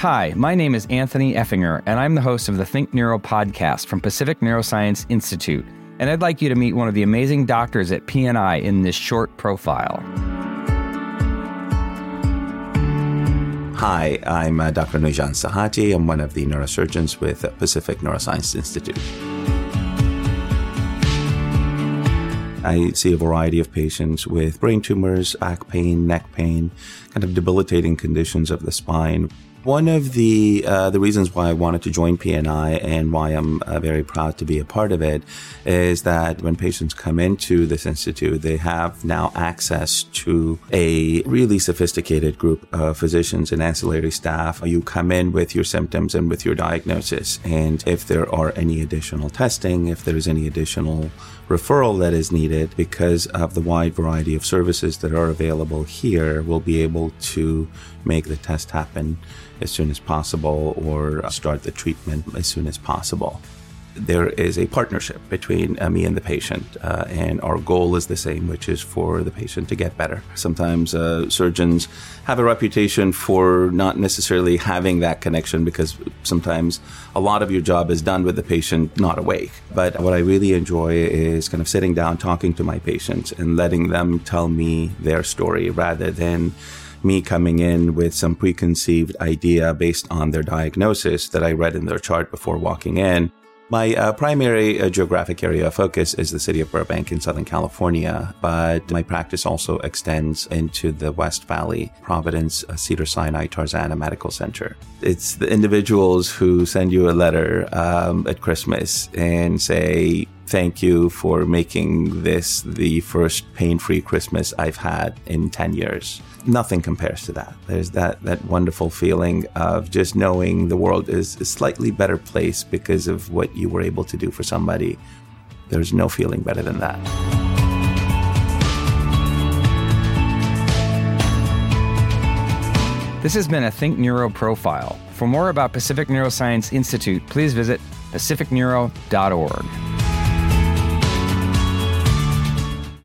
Hi, my name is Anthony Effinger, and I'm the host of the Think Neuro podcast from Pacific Neuroscience Institute. And I'd like you to meet one of the amazing doctors at PNI in this short profile. Hi, I'm uh, Dr. Nouzhan Sehati. I'm one of the neurosurgeons with Pacific Neuroscience Institute. I see a variety of patients with brain tumors, back pain, neck pain, kind of debilitating conditions of the spine. One of the uh, the reasons why I wanted to join PNI and why I'm uh, very proud to be a part of it is that when patients come into this institute, they have now access to a really sophisticated group of physicians and ancillary staff. You come in with your symptoms and with your diagnosis, and if there are any additional testing, if there's any additional referral that is needed because of the wide variety of services that are available here, we'll be able to make the test happen as soon as possible or start the treatment as soon as possible there is a partnership between uh, me and the patient, uh, and our goal is the same, which is for the patient to get better. Sometimes uh, surgeons have a reputation for not necessarily having that connection because sometimes a lot of your job is done with the patient not awake. But what I really enjoy is kind of sitting down, talking to my patients, and letting them tell me their story rather than me coming in with some preconceived idea based on their diagnosis that I read in their chart before walking in my uh, primary uh, geographic area of focus is the city of Burbank in Southern California, but my practice also extends into the West Valley, Providence, uh, Cedar Sinai, Tarzana Medical Center. It's the individuals who send you a letter um, at Christmas and say, Thank you for making this the first pain free Christmas I've had in 10 years nothing compares to that. There's that that wonderful feeling of just knowing the world is a slightly better place because of what you were able to do for somebody. There's no feeling better than that. This has been a Think Neuro profile. For more about Pacific Neuroscience Institute, please visit pacificneuro.org.